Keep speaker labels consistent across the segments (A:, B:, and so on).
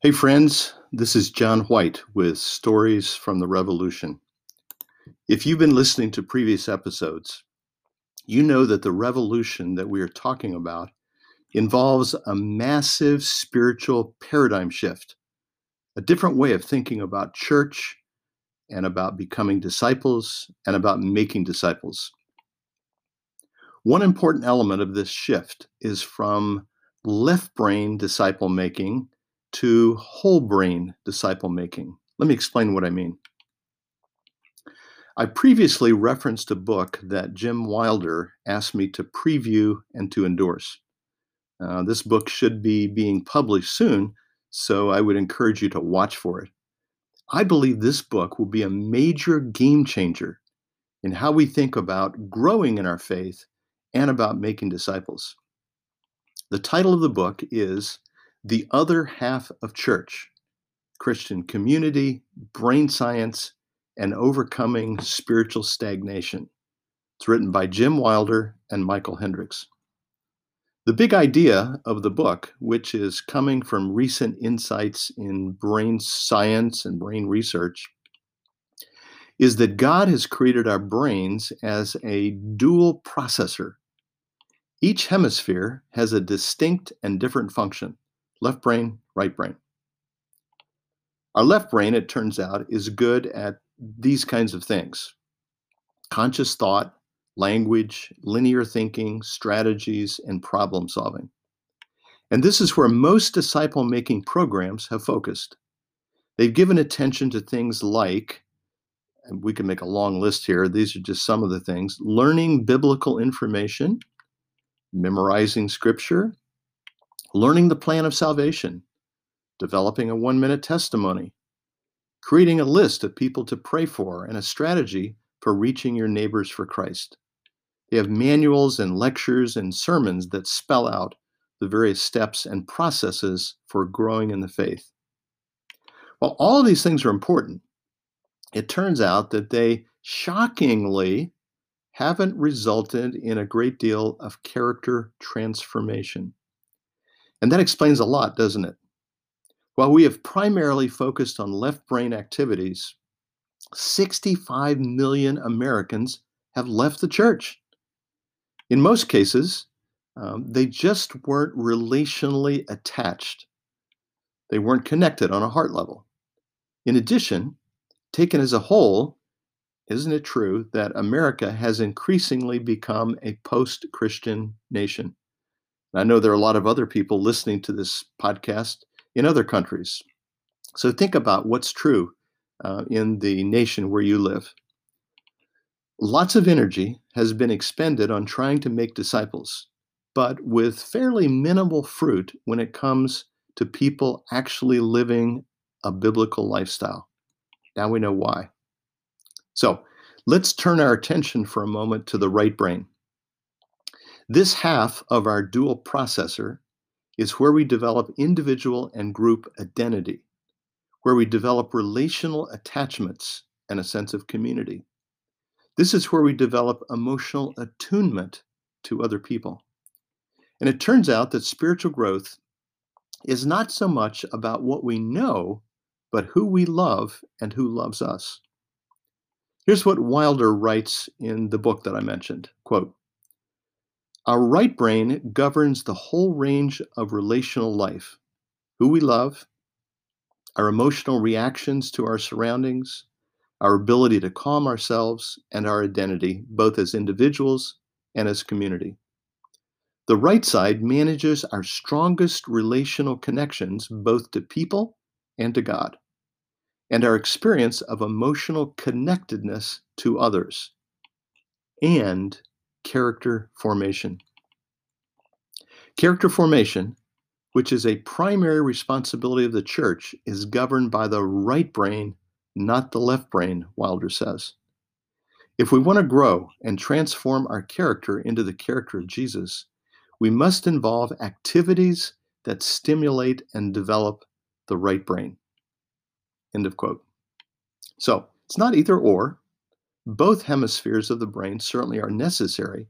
A: Hey, friends, this is John White with Stories from the Revolution. If you've been listening to previous episodes, you know that the revolution that we are talking about involves a massive spiritual paradigm shift, a different way of thinking about church and about becoming disciples and about making disciples. One important element of this shift is from left brain disciple making to whole brain disciple making. Let me explain what I mean. I previously referenced a book that Jim Wilder asked me to preview and to endorse. Uh, this book should be being published soon, so I would encourage you to watch for it. I believe this book will be a major game changer in how we think about growing in our faith and about making disciples. The title of the book is the other half of church Christian community, brain science, and overcoming spiritual stagnation. It's written by Jim Wilder and Michael Hendricks. The big idea of the book, which is coming from recent insights in brain science and brain research, is that God has created our brains as a dual processor. Each hemisphere has a distinct and different function left brain, right brain. Our left brain, it turns out, is good at these kinds of things conscious thought, language, linear thinking, strategies, and problem solving. And this is where most disciple making programs have focused. They've given attention to things like, and we can make a long list here, these are just some of the things learning biblical information, memorizing scripture, learning the plan of salvation, developing a one minute testimony, creating a list of people to pray for, and a strategy for reaching your neighbors for Christ. They have manuals and lectures and sermons that spell out the various steps and processes for growing in the faith. While all of these things are important, it turns out that they shockingly haven't resulted in a great deal of character transformation. And that explains a lot, doesn't it? While we have primarily focused on left brain activities, 65 million Americans have left the church. In most cases, um, they just weren't relationally attached. They weren't connected on a heart level. In addition, taken as a whole, isn't it true that America has increasingly become a post Christian nation? I know there are a lot of other people listening to this podcast in other countries. So think about what's true uh, in the nation where you live. Lots of energy has been expended on trying to make disciples, but with fairly minimal fruit when it comes to people actually living a biblical lifestyle. Now we know why. So let's turn our attention for a moment to the right brain. This half of our dual processor is where we develop individual and group identity, where we develop relational attachments and a sense of community. This is where we develop emotional attunement to other people. And it turns out that spiritual growth is not so much about what we know, but who we love and who loves us. Here's what Wilder writes in the book that I mentioned quote, our right brain governs the whole range of relational life who we love, our emotional reactions to our surroundings, our ability to calm ourselves, and our identity, both as individuals and as community. The right side manages our strongest relational connections both to people and to God, and our experience of emotional connectedness to others, and character formation. Character formation, which is a primary responsibility of the church, is governed by the right brain, not the left brain, Wilder says. If we want to grow and transform our character into the character of Jesus, we must involve activities that stimulate and develop the right brain. End of quote. So it's not either or. Both hemispheres of the brain certainly are necessary,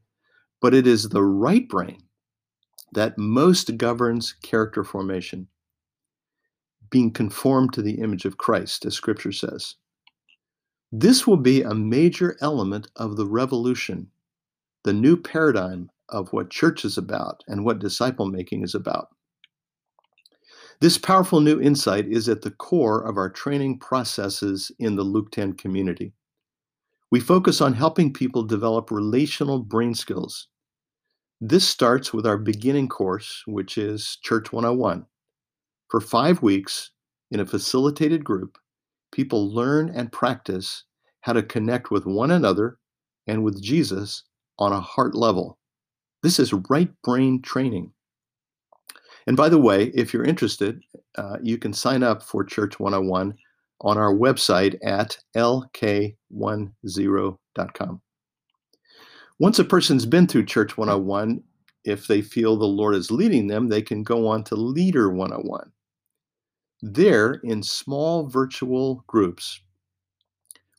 A: but it is the right brain that most governs character formation. being conformed to the image of Christ, as scripture says. This will be a major element of the revolution, the new paradigm of what church is about and what disciple making is about. This powerful new insight is at the core of our training processes in the Luke 10 community. We focus on helping people develop relational brain skills. This starts with our beginning course, which is Church 101. For five weeks, in a facilitated group, people learn and practice how to connect with one another and with Jesus on a heart level. This is right brain training. And by the way, if you're interested, uh, you can sign up for Church 101 on our website at lk10.com. Once a person's been through Church 101, if they feel the Lord is leading them, they can go on to Leader 101. There, in small virtual groups,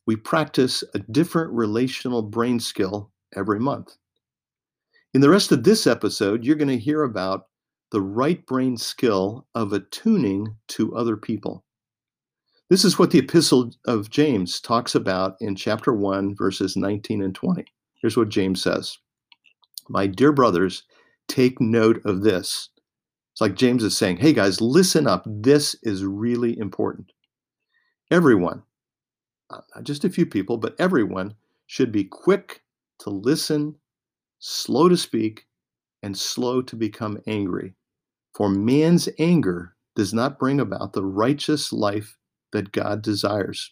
A: we practice a different relational brain skill every month. In the rest of this episode, you're going to hear about the right brain skill of attuning to other people. This is what the Epistle of James talks about in chapter 1, verses 19 and 20. Here's what James says My dear brothers, take note of this. It's like James is saying, hey guys, listen up. This is really important. Everyone, not just a few people, but everyone should be quick to listen, slow to speak, and slow to become angry. For man's anger does not bring about the righteous life that God desires.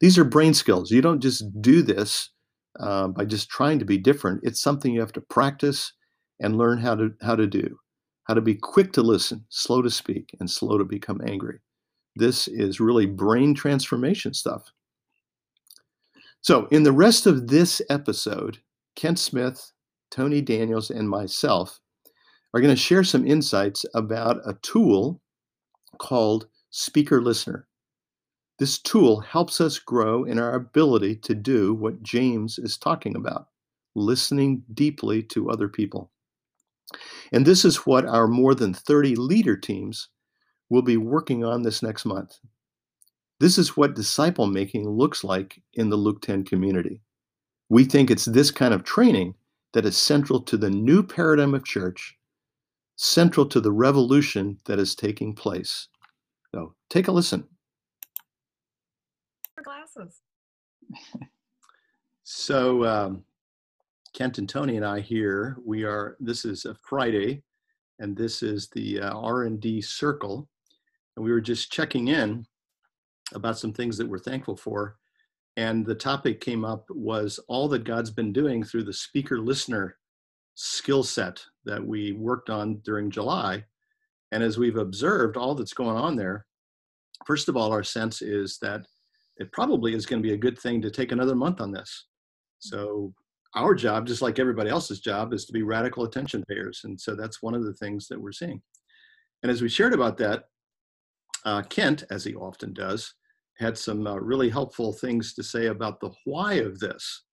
A: These are brain skills. You don't just do this uh, by just trying to be different. It's something you have to practice and learn how to how to do. How to be quick to listen, slow to speak, and slow to become angry. This is really brain transformation stuff. So, in the rest of this episode, Kent Smith, Tony Daniels, and myself are going to share some insights about a tool called Speaker Listener. This tool helps us grow in our ability to do what James is talking about listening deeply to other people. And this is what our more than 30 leader teams will be working on this next month. This is what disciple making looks like in the Luke 10 community. We think it's this kind of training that is central to the new paradigm of church central to the revolution that is taking place. So take a listen.
B: Glasses.
A: so um, Kent and Tony and I here, we are. This is a Friday, and this is the uh, R and D circle, and we were just checking in about some things that we're thankful for. And the topic came up was all that God's been doing through the speaker listener skill set that we worked on during July. And as we've observed all that's going on there, first of all, our sense is that it probably is going to be a good thing to take another month on this. So our job, just like everybody else's job, is to be radical attention payers. And so that's one of the things that we're seeing. And as we shared about that, uh, Kent, as he often does, had some uh, really helpful things to say about the why of this.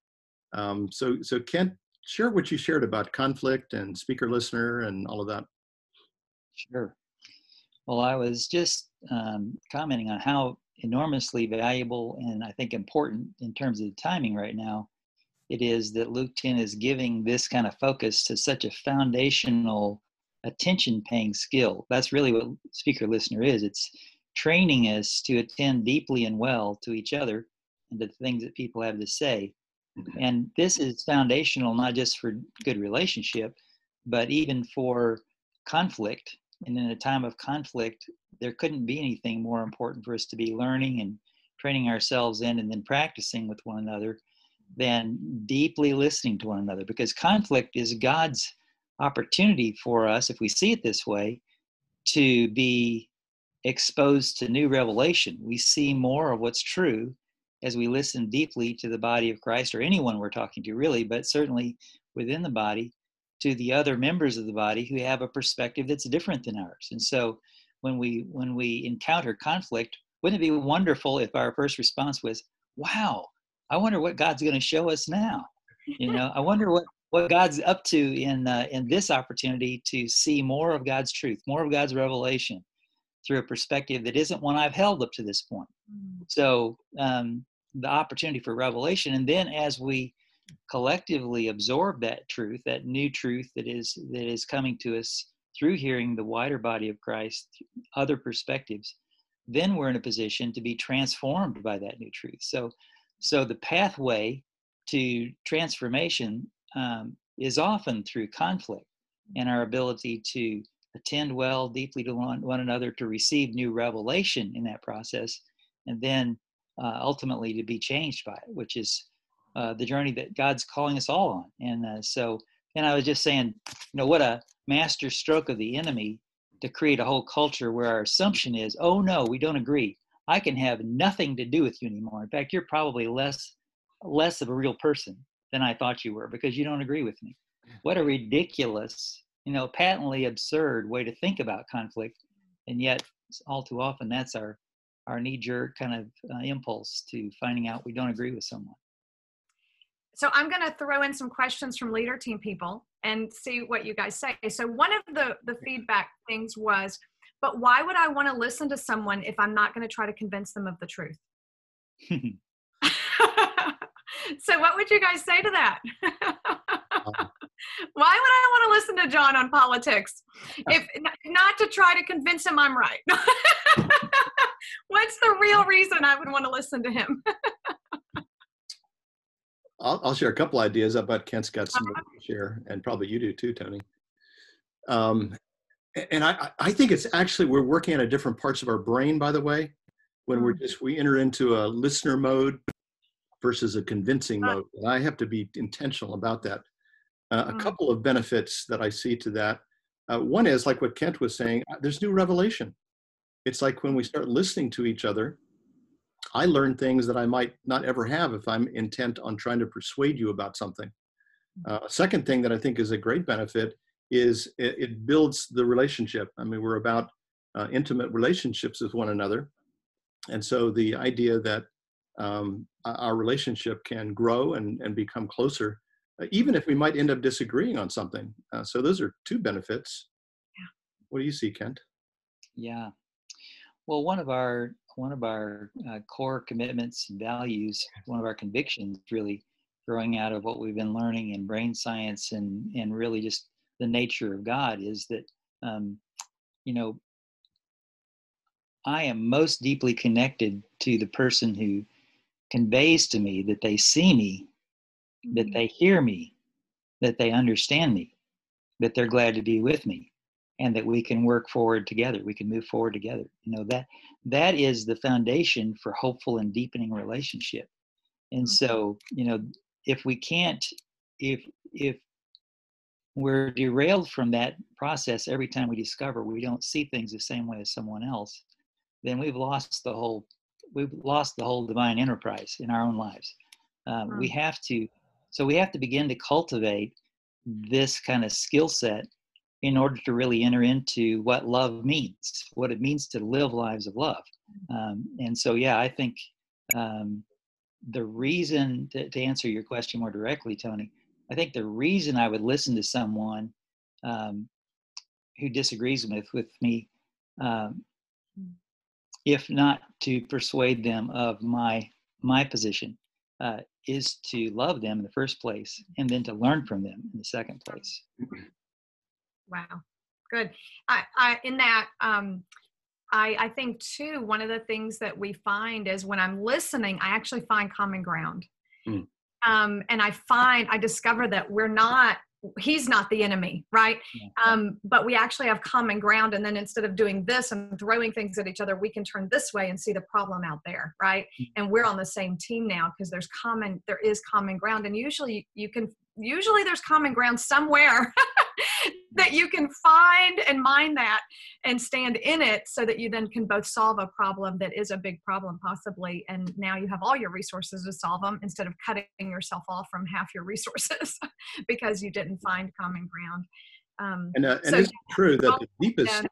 A: Um, so, so Kent, share what you shared about conflict and speaker listener and all of that.
C: Sure. Well, I was just um, commenting on how enormously valuable and I think important in terms of the timing right now it is that Luke 10 is giving this kind of focus to such a foundational attention paying skill. That's really what speaker listener is. It's training us to attend deeply and well to each other and to the things that people have to say. And this is foundational not just for good relationship, but even for conflict. And in a time of conflict, there couldn't be anything more important for us to be learning and training ourselves in and then practicing with one another than deeply listening to one another because conflict is God's opportunity for us, if we see it this way, to be exposed to new revelation. We see more of what's true as we listen deeply to the body of Christ or anyone we're talking to, really, but certainly within the body to the other members of the body who have a perspective that's different than ours. And so when we when we encounter conflict, wouldn't it be wonderful if our first response was, "Wow, I wonder what God's going to show us now." You know, I wonder what what God's up to in uh, in this opportunity to see more of God's truth, more of God's revelation, through a perspective that isn't one I've held up to this point. Mm-hmm. So um, the opportunity for revelation, and then as we collectively absorb that truth, that new truth that is that is coming to us through hearing the wider body of Christ, other perspectives, then we're in a position to be transformed by that new truth. So, so the pathway to transformation um, is often through conflict and our ability to attend well deeply to one, one another, to receive new revelation in that process, and then uh, ultimately to be changed by it, which is uh, the journey that God's calling us all on. And uh, so, and I was just saying, you know, what a master stroke of the enemy to create a whole culture where our assumption is, oh no, we don't agree. I can have nothing to do with you anymore. In fact, you're probably less less of a real person than I thought you were because you don't agree with me. What a ridiculous, you know, patently absurd way to think about conflict. And yet, all too often, that's our our knee jerk kind of uh, impulse to finding out we don't agree with someone.
B: So I'm going to throw in some questions from leader team people and see what you guys say. So one of the the feedback things was, but why would I want to listen to someone if I'm not going to try to convince them of the truth? so what would you guys say to that? Um. why would I want to listen to John on politics if not to try to convince him I'm right? What's the real reason I would want to listen to him?
A: I'll, I'll, share a couple ideas. I bet Kent's got some uh-huh. to share, and probably you do too, Tony. Um, and I, I think it's actually we're working on a different parts of our brain. By the way, when we're mm. just we enter into a listener mode versus a convincing uh. mode, and I have to be intentional about that. Uh, a mm. couple of benefits that I see to that. Uh, one is like what Kent was saying. Uh, there's new revelation. It's like when we start listening to each other, I learn things that I might not ever have if I'm intent on trying to persuade you about something. Mm. Uh, second thing that I think is a great benefit is it, it builds the relationship. I mean, we're about uh, intimate relationships with one another. And so the idea that um, our relationship can grow and, and become closer, uh, even if we might end up disagreeing on something. Uh, so those are two benefits. Yeah. What do you see, Kent?
C: Yeah. Well, one of our one of our uh, core commitments and values, one of our convictions, really growing out of what we've been learning in brain science and and really just the nature of God, is that um, you know I am most deeply connected to the person who conveys to me that they see me, that mm-hmm. they hear me, that they understand me, that they're glad to be with me and that we can work forward together we can move forward together you know that that is the foundation for hopeful and deepening relationship and mm-hmm. so you know if we can't if if we're derailed from that process every time we discover we don't see things the same way as someone else then we've lost the whole we've lost the whole divine enterprise in our own lives um, mm-hmm. we have to so we have to begin to cultivate this kind of skill set in order to really enter into what love means, what it means to live lives of love. Um, and so, yeah, I think um, the reason to, to, answer your question more directly, Tony, I think the reason I would listen to someone um, who disagrees with with me, um, if not to persuade them of my my position, uh, is to love them in the first place, and then to learn from them in the second place.
B: Wow, good. I, I in that, um, I, I think too, one of the things that we find is when I'm listening, I actually find common ground. Mm. Um, and I find, I discover that we're not, he's not the enemy, right? Um, but we actually have common ground. And then instead of doing this and throwing things at each other, we can turn this way and see the problem out there, right? Mm. And we're on the same team now because there's common, there is common ground. And usually you can, usually there's common ground somewhere that you can find and mine that and stand in it so that you then can both solve a problem that is a big problem possibly. And now you have all your resources to solve them instead of cutting yourself off from half your resources because you didn't find common ground.
A: Um, and, uh, and so, it's true that the deepest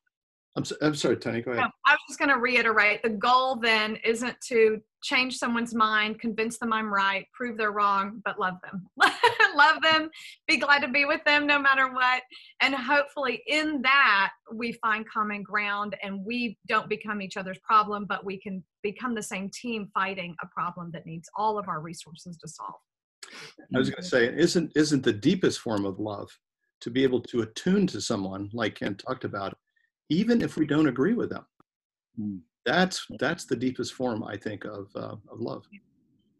A: I'm, so, I'm sorry, Tony, go ahead. No,
B: I was just going to reiterate the goal then isn't to change someone's mind, convince them I'm right, prove they're wrong, but love them. love them, be glad to be with them no matter what. And hopefully, in that, we find common ground and we don't become each other's problem, but we can become the same team fighting a problem that needs all of our resources to solve.
A: I was going to say, isn't isn't the deepest form of love to be able to attune to someone like Ken talked about even if we don't agree with them. Mm. That's that's the deepest form, I think, of uh, of love.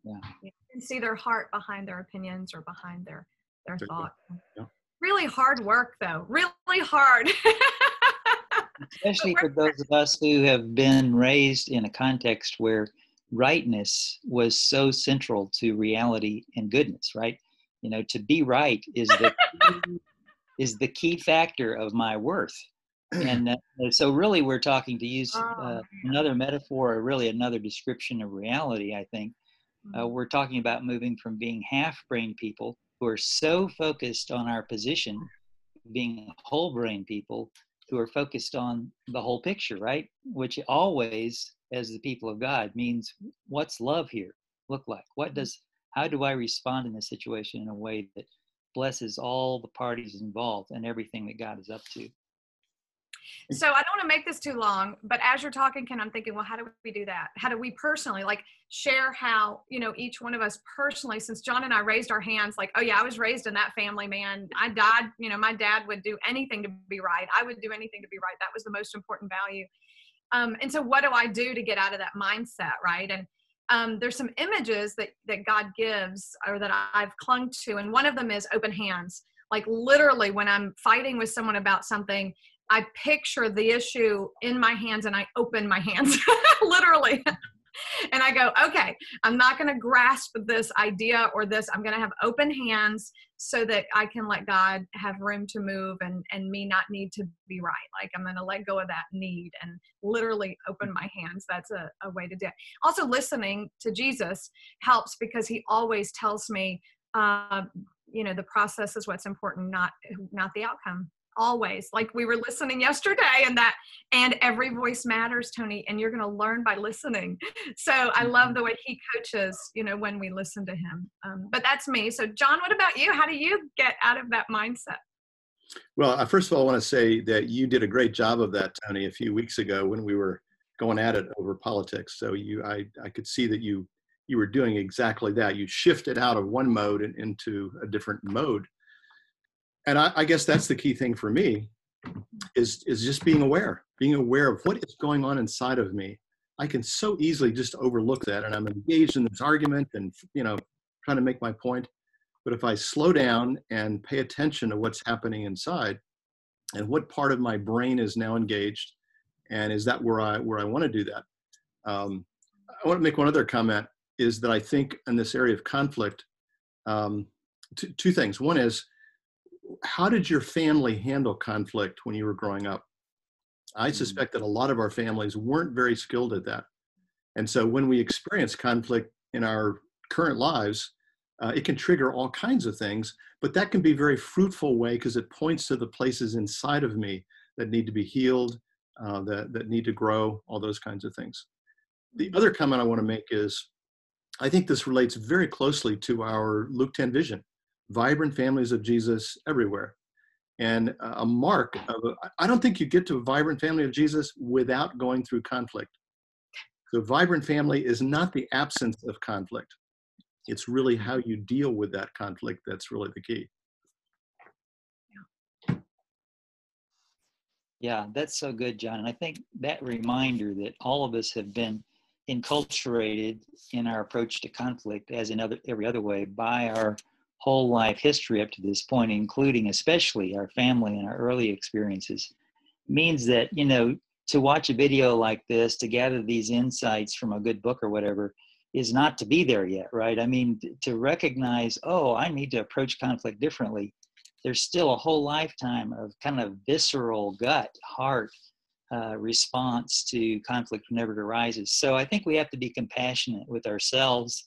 B: Yeah. You can see their heart behind their opinions or behind their their thought. Yeah. Really hard work, though. Really hard.
C: Especially for those of us who have been raised in a context where rightness was so central to reality and goodness, right? You know, to be right is the is the key factor of my worth and uh, so really we're talking to use oh, uh, another metaphor or really another description of reality i think uh, mm-hmm. we're talking about moving from being half brain people who are so focused on our position being whole brain people who are focused on the whole picture right which always as the people of god means what's love here look like what mm-hmm. does how do i respond in this situation in a way that blesses all the parties involved and everything that god is up to
B: so I don't want to make this too long, but as you're talking, Ken, I'm thinking, well, how do we do that? How do we personally like share how, you know, each one of us personally, since John and I raised our hands, like, oh yeah, I was raised in that family, man. I died, you know, my dad would do anything to be right. I would do anything to be right. That was the most important value. Um, and so what do I do to get out of that mindset, right? And um, there's some images that that God gives or that I've clung to, and one of them is open hands. Like literally, when I'm fighting with someone about something, I picture the issue in my hands and I open my hands, literally. and I go, okay, I'm not going to grasp this idea or this. I'm going to have open hands so that I can let God have room to move and, and me not need to be right. Like I'm going to let go of that need and literally open my hands. That's a, a way to do it. Also, listening to Jesus helps because he always tells me, uh, you know, the process is what's important, not not the outcome always. Like we were listening yesterday and that and every voice matters tony and you're going to learn by listening. So i love mm-hmm. the way he coaches you know when we listen to him. Um, but that's me. So john what about you? How do you get out of that mindset?
A: Well I first of all i want to say that you did a great job of that tony a few weeks ago when we were going at it over politics. So you i i could see that you you were doing exactly that. You shifted out of one mode and into a different mode and I, I, guess that's the key thing for me is is just being aware being aware of what is going on inside of me. I can so easily just overlook that and i'm engaged in this argument and you know trying to make my point. But if i slow down and pay attention to what's happening inside and what part of my brain is now engaged and is that where i where i want to do that? Um, i want to make one other comment is that i think in this area of conflict um, t- two things. One is how did your family handle conflict when you were growing up? I mm. suspect that a lot of our families weren't very skilled at that. And so when we experience conflict in our current lives, uh, it can trigger all kinds of things, but that can be a very fruitful way because it points to the places inside of me that need to be healed, uh, that, that need to grow, all those kinds of things. The other comment I want to make is I think this relates very closely to our Luke 10 vision vibrant families of Jesus everywhere. And a mark of, I don't think you get to a vibrant family of Jesus without going through conflict. So, vibrant family is not the absence of conflict, it's really how you deal with that conflict that's really the key.
C: Yeah, that's so good, John. And I think that reminder that all of us have been enculturated in our approach to conflict, as in other, every other way, by our whole life history up to this point, including especially our family and our early experiences, means that, you know, to watch a video like this, to gather these insights from a good book or whatever, is not to be there yet, right? I mean, to recognize, oh, I need to approach conflict differently. There's still a whole lifetime of kind of visceral gut, heart uh, response to conflict whenever it arises. So I think we have to be compassionate with ourselves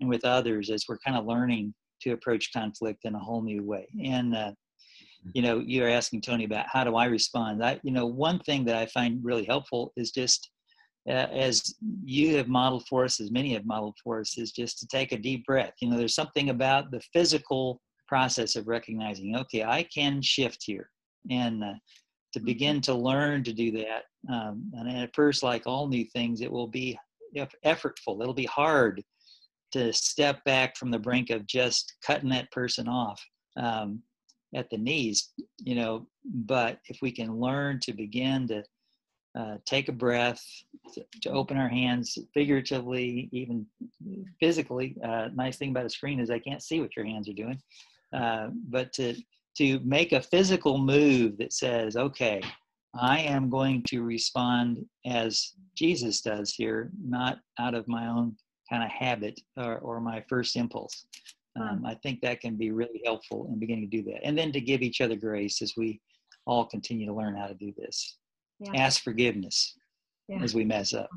C: and with others as we're kind of learning to approach conflict in a whole new way. And uh, you know, you're asking Tony about how do I respond. I, you know, one thing that I find really helpful is just uh, as you have modeled for us, as many have modeled for us, is just to take a deep breath. You know, there's something about the physical process of recognizing, okay, I can shift here, and uh, to
B: Mm-hmm.
C: begin to learn to do that. Um, and at first, like all new things, it will be effortful. It'll be hard to step back from the brink of just cutting that person off um, at the knees, you know. But if we can learn to begin to uh, take a breath, to, to open our hands figuratively, even physically. Uh, nice thing about a screen is I can't see what your hands are doing. Uh, but to to make a physical move that says, "Okay, I am going to respond as Jesus does here, not out of my own kind of habit or, or my first impulse." Um, I think that can be really helpful in beginning to do that, and then to give each other grace as we all continue to learn how to do this.
B: Yeah.
C: Ask forgiveness
B: Yeah.
C: as we mess up.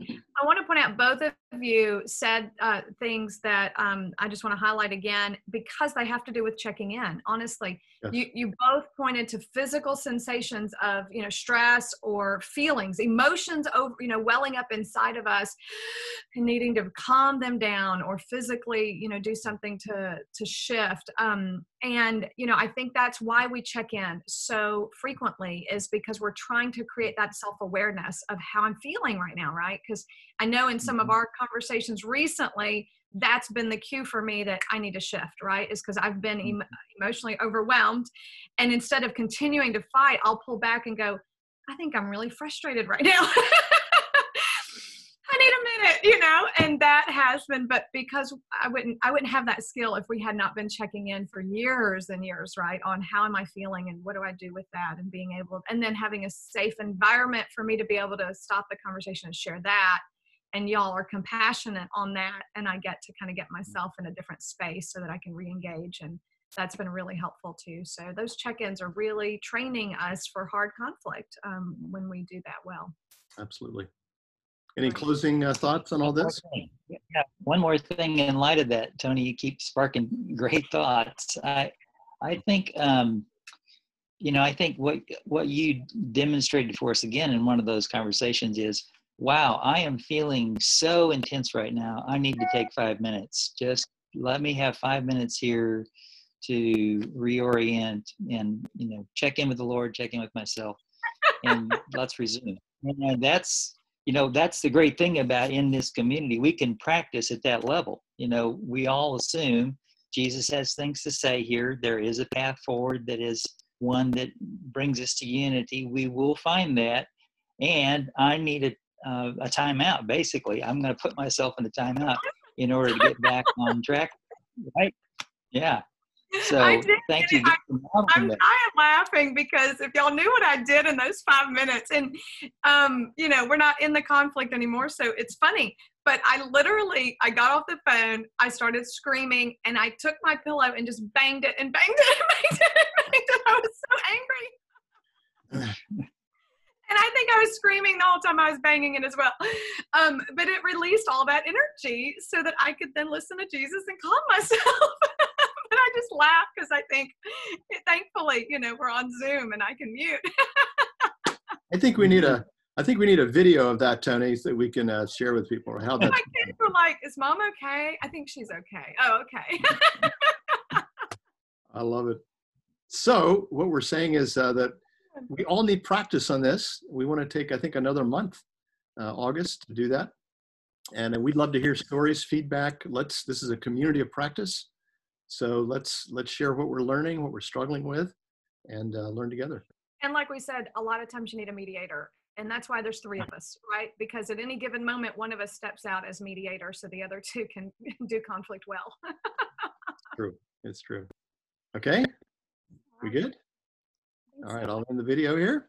B: I want to point out both of you said uh, things that um, I just want to highlight again because they have to do with checking in. Honestly,
A: Yes.
B: you you both pointed to physical sensations of you know stress or feelings, emotions over you know welling up inside of us, and needing to calm them down or physically you know do something to to shift. Um, and you know I think that's why we check in so frequently is because we're trying to create that self awareness of how I'm feeling right now, right? Because I know in some of
C: Mhm.
B: our conversations recently, that's been the cue for me that I need to shift, right? Is because I've been em- emotionally overwhelmed. And instead of continuing to fight, I'll pull back and go, I think I'm really frustrated right now. I need a minute, you know, and that has been, but because I wouldn't, I wouldn't have that skill if we had not been checking in for years and years, right, on how am I feeling and what do I do with that, and being able, and then having a safe environment for me to be able to stop the conversation and share that, and y'all are compassionate on that, and I get to kind of get myself in a different space so that I can re-engage, and that's been really helpful too. So those check-ins are really training us for hard conflict um, when we do that well.
A: Absolutely. Any closing uh, thoughts on all this?
C: Yeah, one more thing in light of that, Tony, you keep sparking great thoughts. I, I think, um, you know, I think what what you demonstrated for us again in one of those conversations is, wow, I am feeling so intense right now. I need to take five minutes. Just let me have five minutes here to reorient and you know check in with the Lord, check in with myself, and let's resume. And that's you know that's the great thing about in this community we can practice at that level you know we all assume jesus has things to say here there is a path forward that is one that brings us to unity we will find that and i need a, uh, a timeout basically i'm going to put myself in a timeout in order to get back on track right yeah so thank you.
B: I- am laughing because if y'all knew what I did in those five minutes, and um, you know, we're not in the conflict anymore, so it's funny. But I literally, I got off the phone, I started screaming, and I took my pillow and just banged it and banged it and banged it and banged it. I was so angry. And I think I was screaming the whole time I was banging it as well. Um, but it released all that energy so that I could then listen to Jesus and calm myself. but I just laugh because I think, thankfully, you know, we're on Zoom and I can mute.
A: I think we need a. I think we need a video of that, Tony, so that we can uh, share with people how that.
B: My kids were like, "Is mom okay?" I think she's okay. Oh, okay.
A: I love it. So what we're saying is uh, that we all need practice on this. We want to take, I think, another month, uh, August, to do that. And we'd love to hear stories, feedback. Let's. This is a community of practice, so let's let's share what we're learning, what we're struggling with, and uh, learn together.
B: and like we said, a lot of times you need a mediator. And that's why there's three of us, right? Because at any given moment, one of us steps out as mediator so the other two can do conflict well.
A: True. It's true. Okay. We good? All right. I'll end the video here.